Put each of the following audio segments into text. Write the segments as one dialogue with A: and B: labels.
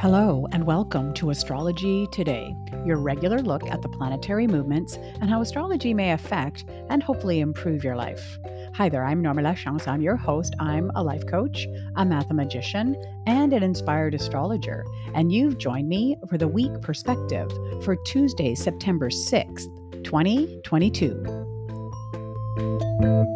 A: Hello, and welcome to Astrology Today, your regular look at the planetary movements and how astrology may affect and hopefully improve your life. Hi there, I'm Norma Lachance. I'm your host. I'm a life coach, a mathemagician, and an inspired astrologer. And you've joined me for the week perspective for Tuesday, September 6th, 2022.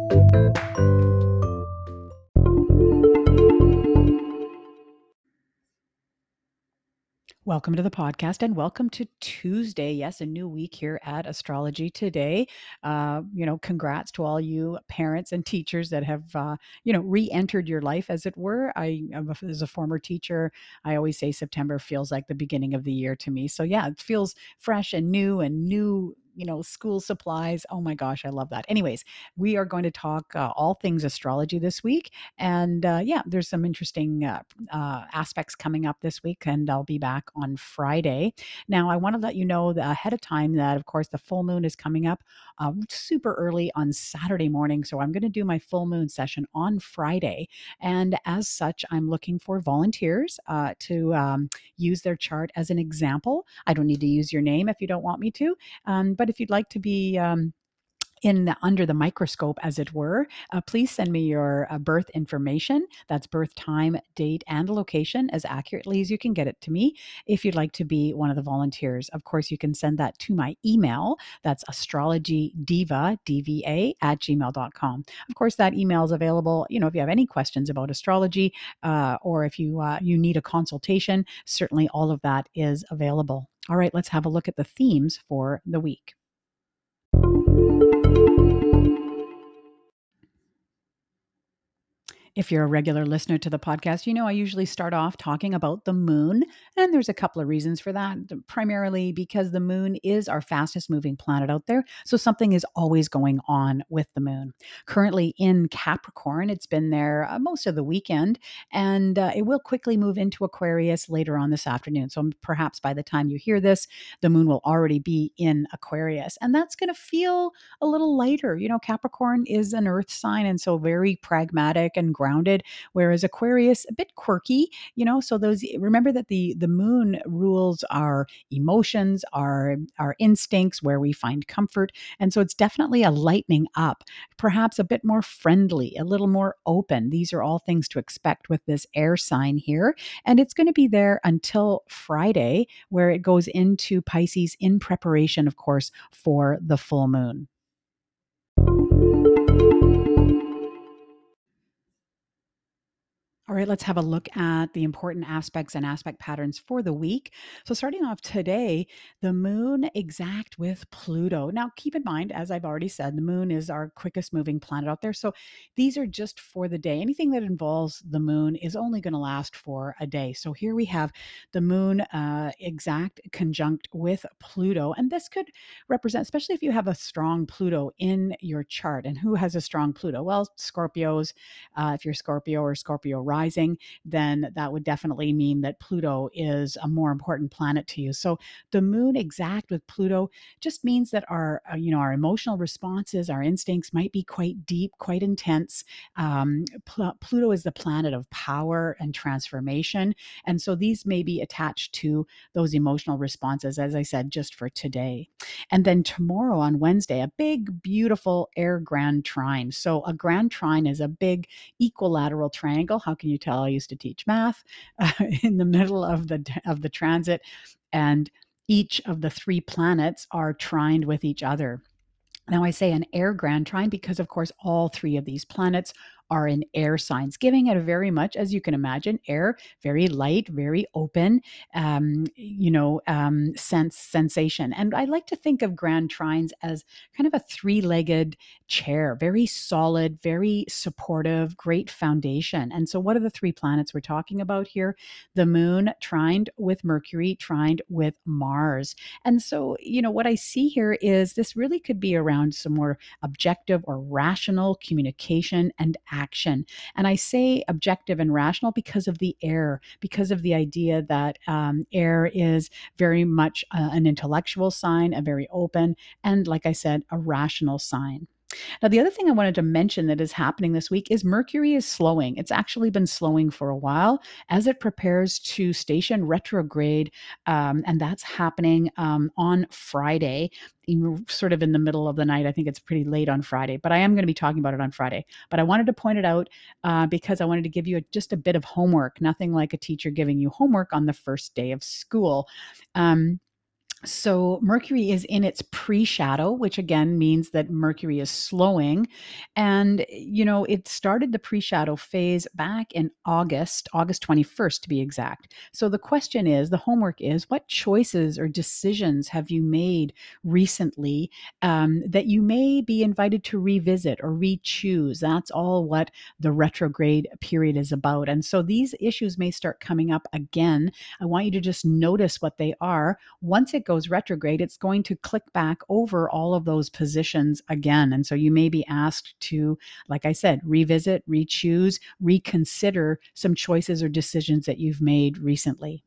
A: Welcome to the podcast and welcome to Tuesday. Yes, a new week here at Astrology Today. Uh, you know, congrats to all you parents and teachers that have, uh, you know, re entered your life, as it were. I, as a former teacher, I always say September feels like the beginning of the year to me. So, yeah, it feels fresh and new and new you know, school supplies. Oh my gosh, I love that. Anyways, we are going to talk uh, all things astrology this week. And uh, yeah, there's some interesting uh, uh aspects coming up this week, and I'll be back on Friday. Now, I want to let you know ahead of time that, of course, the full moon is coming up uh, super early on Saturday morning. So I'm going to do my full moon session on Friday. And as such, I'm looking for volunteers uh, to um, use their chart as an example. I don't need to use your name if you don't want me to. Um, but if you'd like to be um, in the, under the microscope, as it were, uh, please send me your uh, birth information. That's birth time, date, and location as accurately as you can get it to me. If you'd like to be one of the volunteers, of course, you can send that to my email. That's astrologydiva, D-V-A, at gmail.com. Of course, that email is available. You know, if you have any questions about astrology uh, or if you uh, you need a consultation, certainly all of that is available. All right, let's have a look at the themes for the week. If you're a regular listener to the podcast, you know I usually start off talking about the moon. And there's a couple of reasons for that. Primarily because the moon is our fastest moving planet out there. So something is always going on with the moon. Currently in Capricorn, it's been there uh, most of the weekend, and uh, it will quickly move into Aquarius later on this afternoon. So perhaps by the time you hear this, the moon will already be in Aquarius. And that's going to feel a little lighter. You know, Capricorn is an earth sign, and so very pragmatic and grounded, whereas Aquarius a bit quirky, you know. So those remember that the the moon rules our emotions, our our instincts, where we find comfort, and so it's definitely a lightening up, perhaps a bit more friendly, a little more open. These are all things to expect with this air sign here, and it's going to be there until Friday, where it goes into Pisces in preparation, of course, for the full moon. All right, let's have a look at the important aspects and aspect patterns for the week. So, starting off today, the moon exact with Pluto. Now, keep in mind, as I've already said, the moon is our quickest moving planet out there. So, these are just for the day. Anything that involves the moon is only going to last for a day. So, here we have the moon uh, exact conjunct with Pluto. And this could represent, especially if you have a strong Pluto in your chart. And who has a strong Pluto? Well, Scorpios, uh, if you're Scorpio or Scorpio rising, then that would definitely mean that Pluto is a more important planet to you. So the moon exact with Pluto just means that our, uh, you know, our emotional responses, our instincts might be quite deep, quite intense. Um, Pl- Pluto is the planet of power and transformation. And so these may be attached to those emotional responses, as I said, just for today. And then tomorrow on Wednesday, a big, beautiful air grand trine. So a grand trine is a big equilateral triangle. How can you tell I used to teach math uh, in the middle of the of the transit and each of the three planets are trined with each other. Now, I say an air grand trine because, of course, all three of these planets are in air signs, giving it a very much, as you can imagine, air, very light, very open, um, you know, um, sense sensation. And I like to think of grand trines as kind of a three-legged chair, very solid, very supportive, great foundation. And so, what are the three planets we're talking about here? The Moon trined with Mercury, trined with Mars. And so, you know, what I see here is this really could be around some more objective or rational communication and action. And I say objective and rational because of the air, because of the idea that um, air is very much uh, an intellectual sign, a very open, and like I said, a rational sign. Now, the other thing I wanted to mention that is happening this week is Mercury is slowing. It's actually been slowing for a while as it prepares to station retrograde, um, and that's happening um, on Friday, sort of in the middle of the night. I think it's pretty late on Friday, but I am going to be talking about it on Friday. But I wanted to point it out uh, because I wanted to give you a, just a bit of homework. Nothing like a teacher giving you homework on the first day of school. Um, so Mercury is in its pre-shadow, which again means that Mercury is slowing. And, you know, it started the pre-shadow phase back in August, August 21st to be exact. So the question is the homework is what choices or decisions have you made recently um, that you may be invited to revisit or re-choose? That's all what the retrograde period is about. And so these issues may start coming up again. I want you to just notice what they are. Once it goes goes retrograde, it's going to click back over all of those positions again. And so you may be asked to, like I said, revisit, re choose, reconsider some choices or decisions that you've made recently.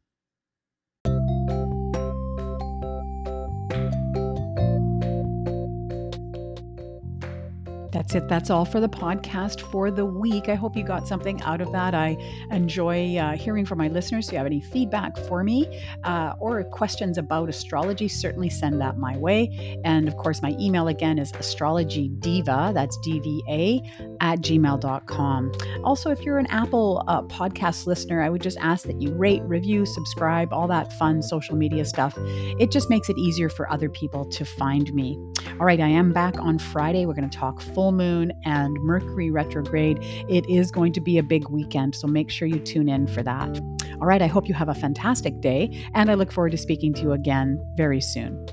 A: That's it. That's all for the podcast for the week. I hope you got something out of that. I enjoy uh, hearing from my listeners. If you have any feedback for me uh, or questions about astrology, certainly send that my way. And of course, my email again is astrologydiva, that's DVA, at gmail.com. Also, if you're an Apple uh, podcast listener, I would just ask that you rate, review, subscribe, all that fun social media stuff. It just makes it easier for other people to find me. All right, I am back on Friday. We're going to talk full moon and Mercury retrograde. It is going to be a big weekend, so make sure you tune in for that. All right, I hope you have a fantastic day, and I look forward to speaking to you again very soon.